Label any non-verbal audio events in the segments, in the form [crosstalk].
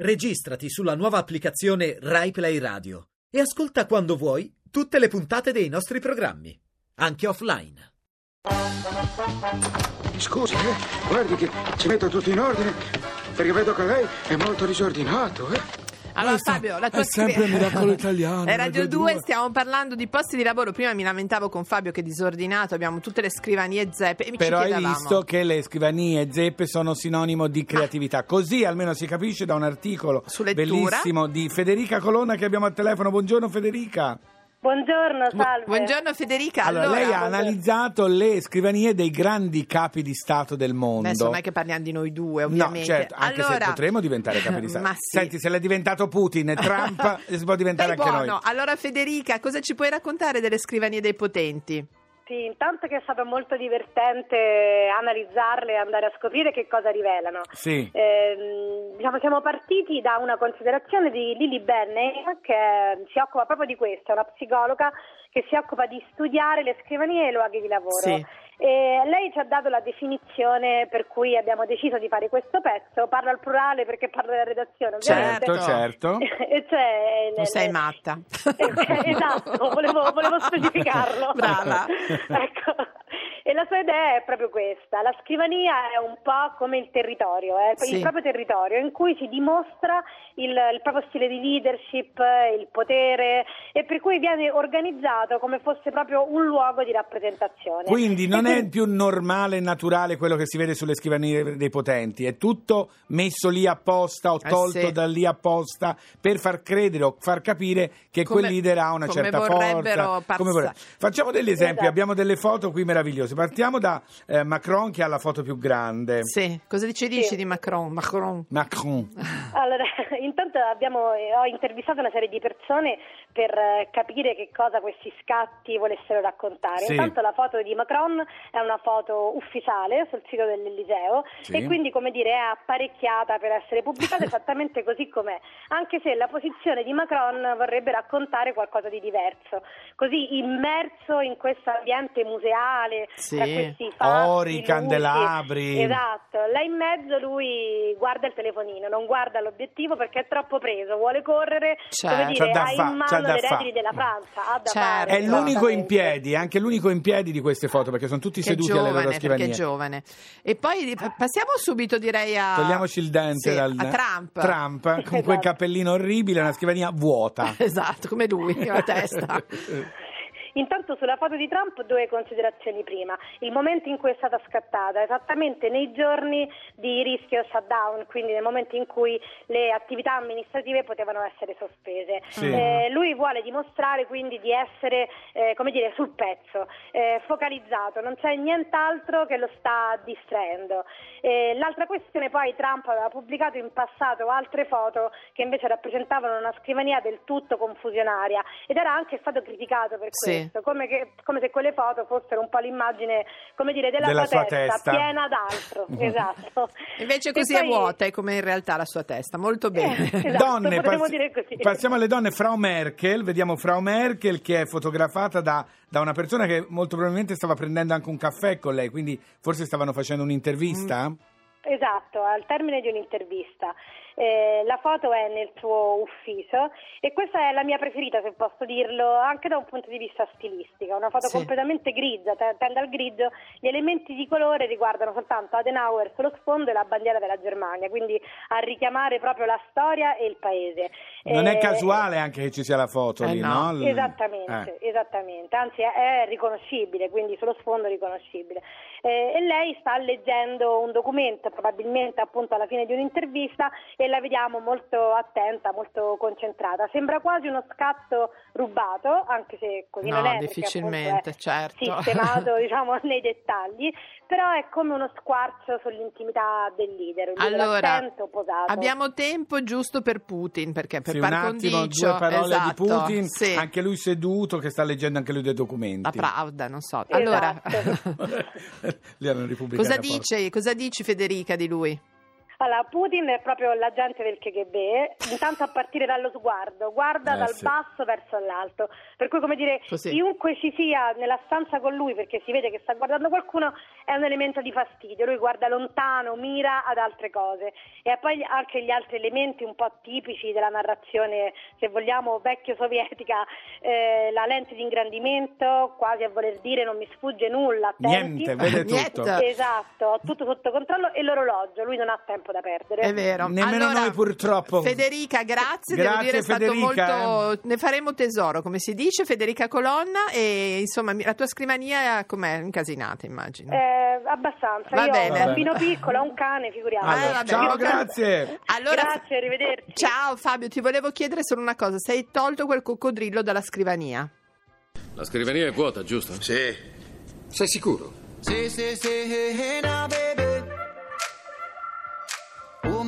Registrati sulla nuova applicazione RaiPlay Radio e ascolta quando vuoi tutte le puntate dei nostri programmi, anche offline. Scusi, eh? guardi che ci metto tutto in ordine perché vedo che lei è molto disordinato. Eh? Allora Questo Fabio, la tua è sempre scri- Miracolo [laughs] Italiano, È Radio Radio 2, 2. stiamo parlando di posti di lavoro. Prima mi lamentavo con Fabio che è disordinato, abbiamo tutte le scrivanie zeppe e mi Però hai visto che le scrivanie zeppe sono sinonimo di creatività. Così almeno si capisce da un articolo Su lettura. bellissimo di Federica Colonna che abbiamo al telefono. Buongiorno Federica. Buongiorno, salve. Buongiorno Federica. Allora, Allora, lei ha analizzato le scrivanie dei grandi capi di Stato del mondo. adesso non è che parliamo di noi due, No, ovviamente. certo, anche allora... se potremmo diventare capi di [laughs] Stato. Ma sì. Senti, se l'è diventato Putin e Trump, [laughs] si può diventare Sei anche buono. noi. Allora Federica, cosa ci puoi raccontare delle scrivanie dei potenti? Sì, intanto che è stato molto divertente analizzarle e andare a scoprire che cosa rivelano. Sì. Ehm, diciamo, siamo partiti da una considerazione di Lily Benney che si occupa proprio di questo, è una psicologa che si occupa di studiare le scrivanie e i luoghi di lavoro. Sì. E lei ci ha dato la definizione per cui abbiamo deciso di fare questo pezzo. Parlo al plurale perché parlo della redazione, ovviamente. Certo, certo. [laughs] e cioè, Non le- sei matta. [laughs] Esatto, volevo, volevo specificarlo. Brava. [laughs] ecco. E la sua idea è proprio questa: la scrivania è un po' come il territorio, è Sì. il proprio territorio in cui si dimostra il, il proprio stile di leadership, il potere e per cui viene organizzato come fosse proprio un luogo di rappresentazione. Quindi non E è più normale e naturale quello che si vede sulle scrivanie dei potenti, è tutto messo lì apposta o Eh tolto sì. da lì apposta per far credere o far capire che Come- quel leader ha una certa vorrebbero forza. passa- Come vorre- Facciamo degli esempi, Esatto. abbiamo delle foto qui meravigliose. Partiamo da eh, Macron che ha la foto più grande. Sì, cosa ci dici Sì. di Macron? Macron. Macron. Allora, [laughs] intanto abbiamo, eh, ho intervistato una serie di persone per eh, capire che cosa questi scatti volessero raccontare. Sì. Intanto la foto di Macron è una foto ufficiale sul sito dell'Eliseo Sì. e quindi come dire è apparecchiata per essere pubblicata [laughs] esattamente così com'è, anche se la posizione di Macron vorrebbe raccontare qualcosa di diverso. Così immerso in questo ambiente museale, Sì. tra questi fasti, Ori, luci. candelabri. Esatto, là in mezzo lui guarda il telefonino, non guarda l'obiettivo perché è troppo preso, vuole correre, Certo. come dire, C'ha da ha fa- in c'ha mano da le fa. redini della Francia, ha da Certo. fare. È l'unico in piedi, è anche l'unico in piedi di queste foto perché sono tutti Che seduti alle loro giovane, perché è giovane. E poi passiamo subito direi a... Togliamoci il dente Sì, dal a Trump. Trump con quel Esatto. cappellino orribile, una scrivania vuota. [laughs] Esatto, come lui, la testa. [laughs] Intanto sulla foto di Trump due considerazioni prima. Il momento in cui è stata scattata, esattamente nei giorni di rischio shutdown, quindi nel momento in cui le attività amministrative potevano essere sospese. Sì. Eh, lui vuole dimostrare quindi di essere eh, come dire, sul pezzo, eh, focalizzato, non c'è nient'altro che lo sta distraendo. Eh, l'altra questione poi Trump aveva pubblicato in passato altre foto che invece rappresentavano una scrivania del tutto confusionaria ed era anche stato criticato per Sì. Questo, come, che- come se quelle foto fossero un po' l'immagine come dire, della, Della sua, sua testa. piena d'altro. [laughs] esatto. Invece così poi- è vuota, è come in realtà la sua testa. Molto bene. Eh, esatto, donne, così. passiamo alle donne. Frau Merkel, vediamo Frau Merkel che è fotografata da, da una persona che molto probabilmente stava prendendo anche un caffè con lei, quindi forse stavano facendo un'intervista. Esatto, al termine di un'intervista. Eh, la foto è nel suo ufficio e questa è la mia preferita, se posso dirlo, anche da un punto di vista stilistico. Una foto Sì. completamente grigia, te- tende al grigio. Gli elementi di colore riguardano soltanto Adenauer sullo sfondo e la bandiera della Germania, quindi a richiamare proprio la storia e il paese. Non è Eh, casuale anche che ci sia la foto Eh lì, no. no? Esattamente, eh. esattamente, anzi è, è riconoscibile, quindi sullo sfondo riconoscibile. Eh, e lei sta leggendo un documento, probabilmente appunto alla fine di un'intervista, e la vediamo molto attenta, molto concentrata. Sembra quasi uno scatto rubato, anche se così No, non è. difficilmente, è certo. Sistemato [laughs] diciamo nei dettagli, però è come uno squarcio sull'intimità del leader, Allora, abbiamo tempo giusto per Putin, perché per Sì, par un attimo, condicio, due parole esatto, di Putin, sì. anche lui seduto che sta leggendo anche lui dei la documenti. Pravda, non so. Esatto. Allora, [laughs] [laughs] cosa dice, cosa dici Federica di lui? Allora, Putin è proprio l'agente del KGB, intanto a partire dallo sguardo, guarda Eh, dal sì. basso verso l'alto. Per cui, come dire, Così. chiunque ci sia nella stanza con lui, perché si vede che sta guardando qualcuno, è un elemento di fastidio. Lui guarda lontano, mira ad altre cose. E poi anche gli altri elementi un po' tipici della narrazione, se vogliamo, vecchio sovietica, eh, la lente di ingrandimento, quasi a voler dire non mi sfugge nulla. attenti. Niente, vede [laughs] tutto. Esatto, ho tutto sotto controllo e l'orologio, lui non ha tempo da perdere. È vero. Nemmeno Allora, noi, purtroppo. Federica, grazie, Grazie, devo dire è stato Federica, molto ne faremo tesoro, come si dice, Federica Colonna e insomma la tua scrivania com'è incasinata, immagino. Eh, abbastanza, Va io bene. ho un bambino [laughs] piccolo, un cane, figuriamoci. Allora, Eh, vabbè, ciao, grazie. Allora, Grazie, arrivederci. Ciao Fabio, ti volevo chiedere solo una cosa, sei tolto quel coccodrillo dalla scrivania? La scrivania è vuota, giusto? Sì. Sei sicuro? Say, say, say, hey, hey now, baby.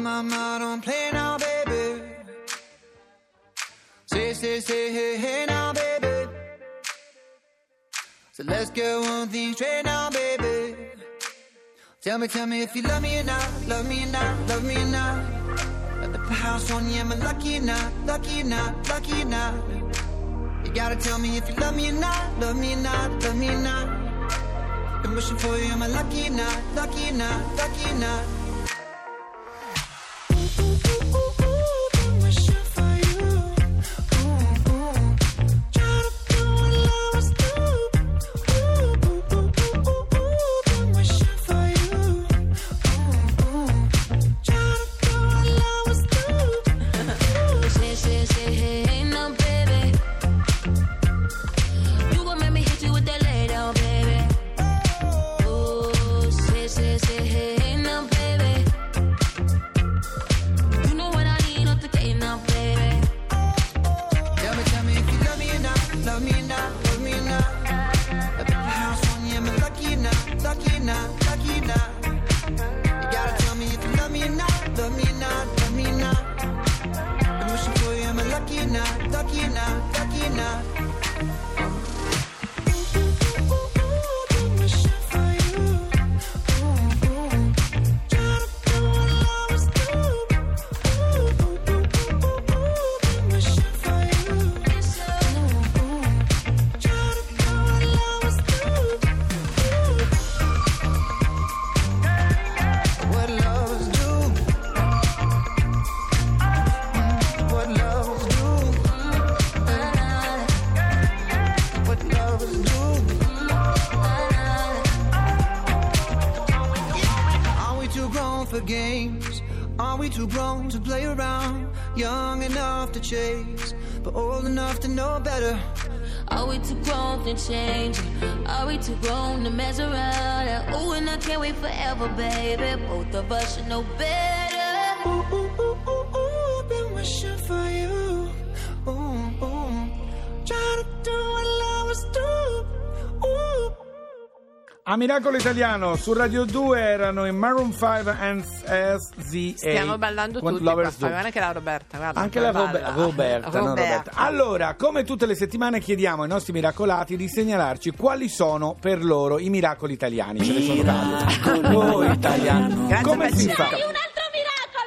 Oh, mama, don't play now, baby. Say, say, say, hey, hey now, baby. So let's get one thing straight now, baby. Tell me, tell me if you love me or not, love me or not, love me or not. At the house on you, am I lucky or not, lucky or not, lucky or not? You gotta tell me if you love me or not, love me or not, love me or not. Been wishing for you, am I lucky or not? Lucky or not? Lucky or not? this is it. For games? Are we too grown to play around? Young enough to chase, but old enough to know better. Are we too grown to change? Are we too grown to mess around? Oh, and I can't wait forever, baby. Both of us should know better. A Miracolo Italiano su Radio 2 erano in Maroon 5 and SZA. Stiamo ballando Quanto tutti qua. Lovers Do. Anche la Roberta, guarda. Anche la. Roberta, non Roberta. Allora, come tutte le settimane chiediamo ai nostri miracolati di segnalarci quali sono per loro i miracoli italiani. Ce ne sono tanti. Miracolo italiano. Come si fa?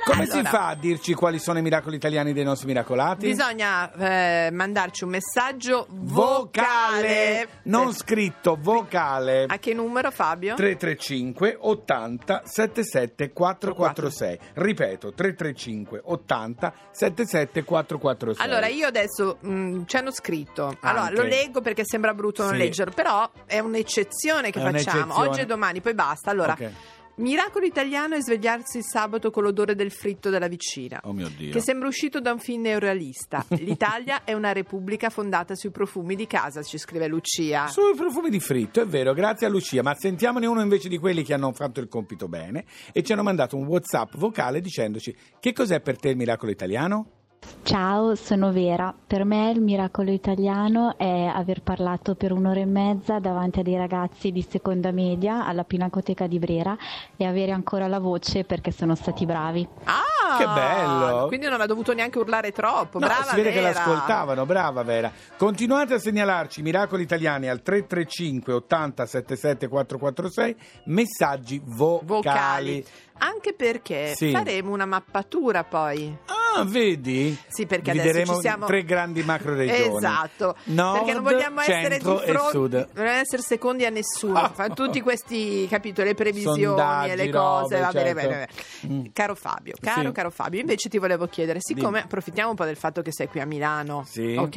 Come si Allora. fa a dirci quali sono i miracoli italiani dei nostri miracolati? Bisogna eh, mandarci un messaggio vocale, vocale. non scritto, vocale. A che numero, Fabio? 335 80 77 446 ripeto 335 80 77 446 Allora, io adesso mh, ci hanno scritto. Allora, Anche. lo leggo perché sembra brutto non Sì. leggerlo, però è un'eccezione che È facciamo. Oggi e domani, poi basta. Allora, Ok. Miracolo italiano è svegliarsi il sabato con l'odore del fritto della vicina. Oh mio Dio. Che sembra uscito da un film neorealista. [laughs] L'Italia è una repubblica fondata sui profumi di casa, ci scrive Lucia. Sui profumi di fritto, è vero, grazie a Lucia, ma sentiamone uno invece di quelli che hanno fatto il compito bene e ci hanno mandato un WhatsApp vocale dicendoci che cos'è per te il miracolo italiano? Ciao, sono Vera. Per me il miracolo italiano è aver parlato per un'ora e mezza davanti a dei ragazzi di seconda media alla Pinacoteca di Brera e avere ancora la voce perché sono stati bravi. Ah, Che bello. Quindi non ha dovuto neanche urlare troppo. No, brava si vede che Vera. l'ascoltavano, brava Vera. Continuate a segnalarci miracoli italiani al 335 80 77 446, messaggi vocali. vocali. Anche perché Sì. faremo una mappatura poi. Ah, vedi? Sì, perché adesso ci siamo- tre grandi macro regioni. Esatto, Nord, perché non vogliamo essere di fronte, non vogliamo essere secondi a nessuno. Ah. Fanno tutti questi, capito, le previsioni Sondaggi, e le cose. robe, va bene, certo. bene, bene. Caro Fabio, caro, Sì. caro Fabio, invece ti volevo chiedere, siccome Dimmi. approfittiamo un po' del fatto che sei qui a Milano, Sì. ok?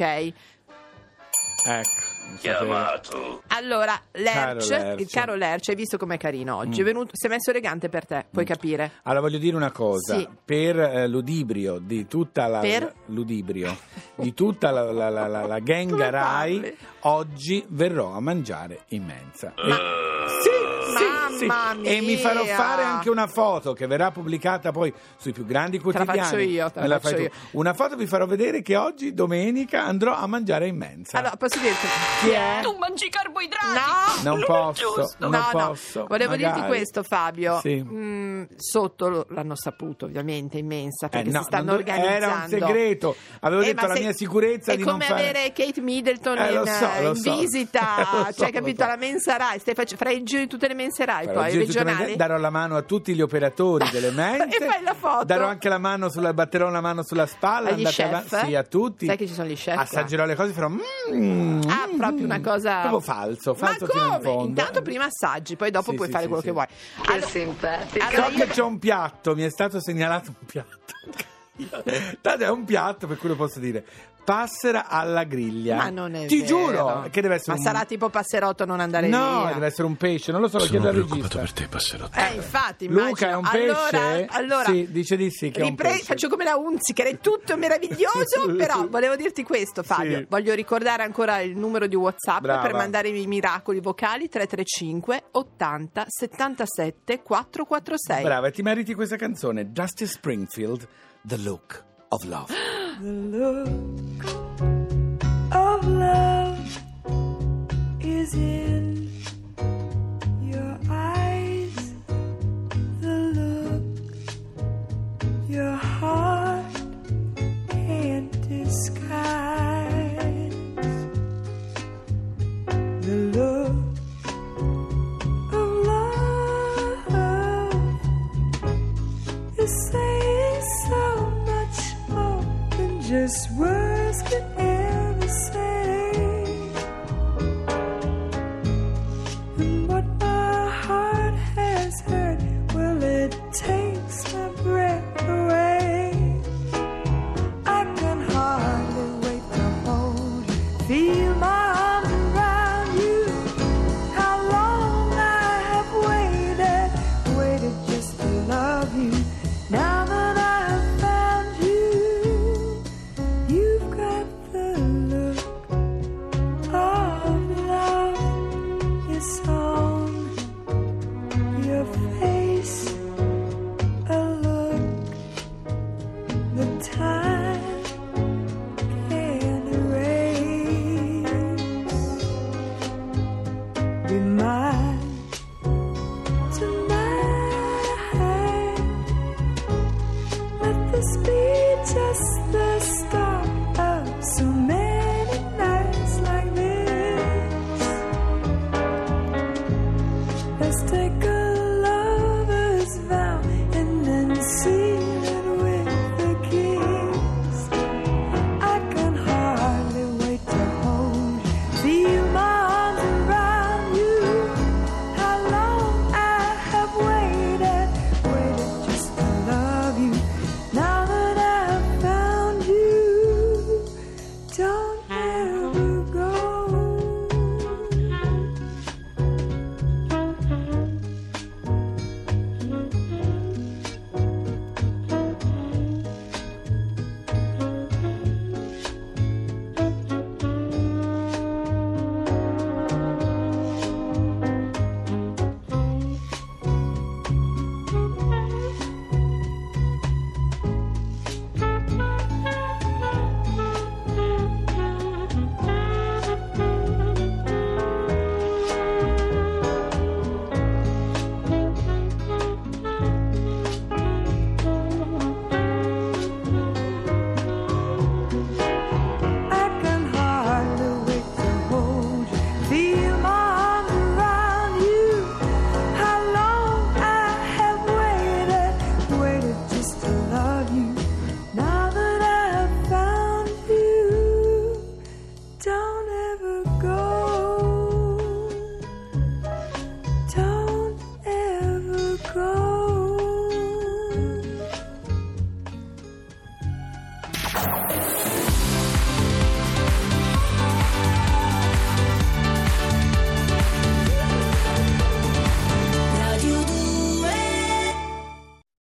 Ecco. Sapevo. Allora, Lerch, Caro Lerch. il caro Lerch, hai visto com'è carino oggi? Mm. È venuto, si è messo elegante per te, puoi capire. Allora voglio dire una cosa, Sì. per eh, l'udibrio di tutta la Per? l'udibrio di tutta la, la, la, la, la [laughs] gang Rai, oggi verrò a mangiare in mensa. Ma- Sì, sì, Mamma sì. E mi farò mia. fare anche una foto che verrà pubblicata poi sui più grandi Te la quotidiani. faccio io, te la Me la faccio fai io. Una foto vi farò vedere che oggi, domenica, andrò a mangiare in mensa. Allora, posso dirti Chi è? Tu mangi carboidrati! No! Non posso, non no, no, posso. volevo dirti magari. questo Fabio, Sì. Mm, sotto lo- l'hanno saputo ovviamente in mensa perché Eh, no, si stanno non do- organizzando. Era un segreto, avevo Eh, detto ma alla se- mia sicurezza è di come non fare... avere Kate Middleton Eh, in, so, lo in so. visita, [laughs] Lo so, cioè lo capito, so. alla mensa Rai, stai face- farai il giro di tutte le mense Rai Farò poi il giro di tutte le regionali. mense, darò la mano a tutti gli operatori delle mense [laughs] E fai la foto. darò anche la mano sulla batterò la mano sulla spalla Agli chef? sì a tutti Sai che ci sono gli chef qua? assaggerò le cose e farò mm, Ah, mm, proprio una cosa proprio falso falso Ma fino in come? fondo Intanto prima assaggi, poi dopo Sì, puoi sì, fare sì, quello sì. che vuoi. Che Allora- simpatica. allora so io- che c'è un piatto mi è stato segnalato un piatto [laughs] Tanto è un piatto per cui lo posso dire passera alla griglia Ma non è ti vero. giuro che deve essere Ma un... sarà tipo passerotto non andare no via. deve essere un pesce non lo so lo chiedo al regista te, passerotto. Eh, infatti, Luca immagino. è un allora, pesce? Allora, Sì, dice di sì che è un ripre- pesce. Faccio come la Unziker, è tutto meraviglioso, [laughs] però volevo dirti questo Fabio, Sì. voglio ricordare ancora il numero di Whatsapp Brava. per mandare i miracoli vocali 335 80 77 446. Brava, e ti meriti questa canzone, Justice Springfield, The Look of Love. [gasps] of love is in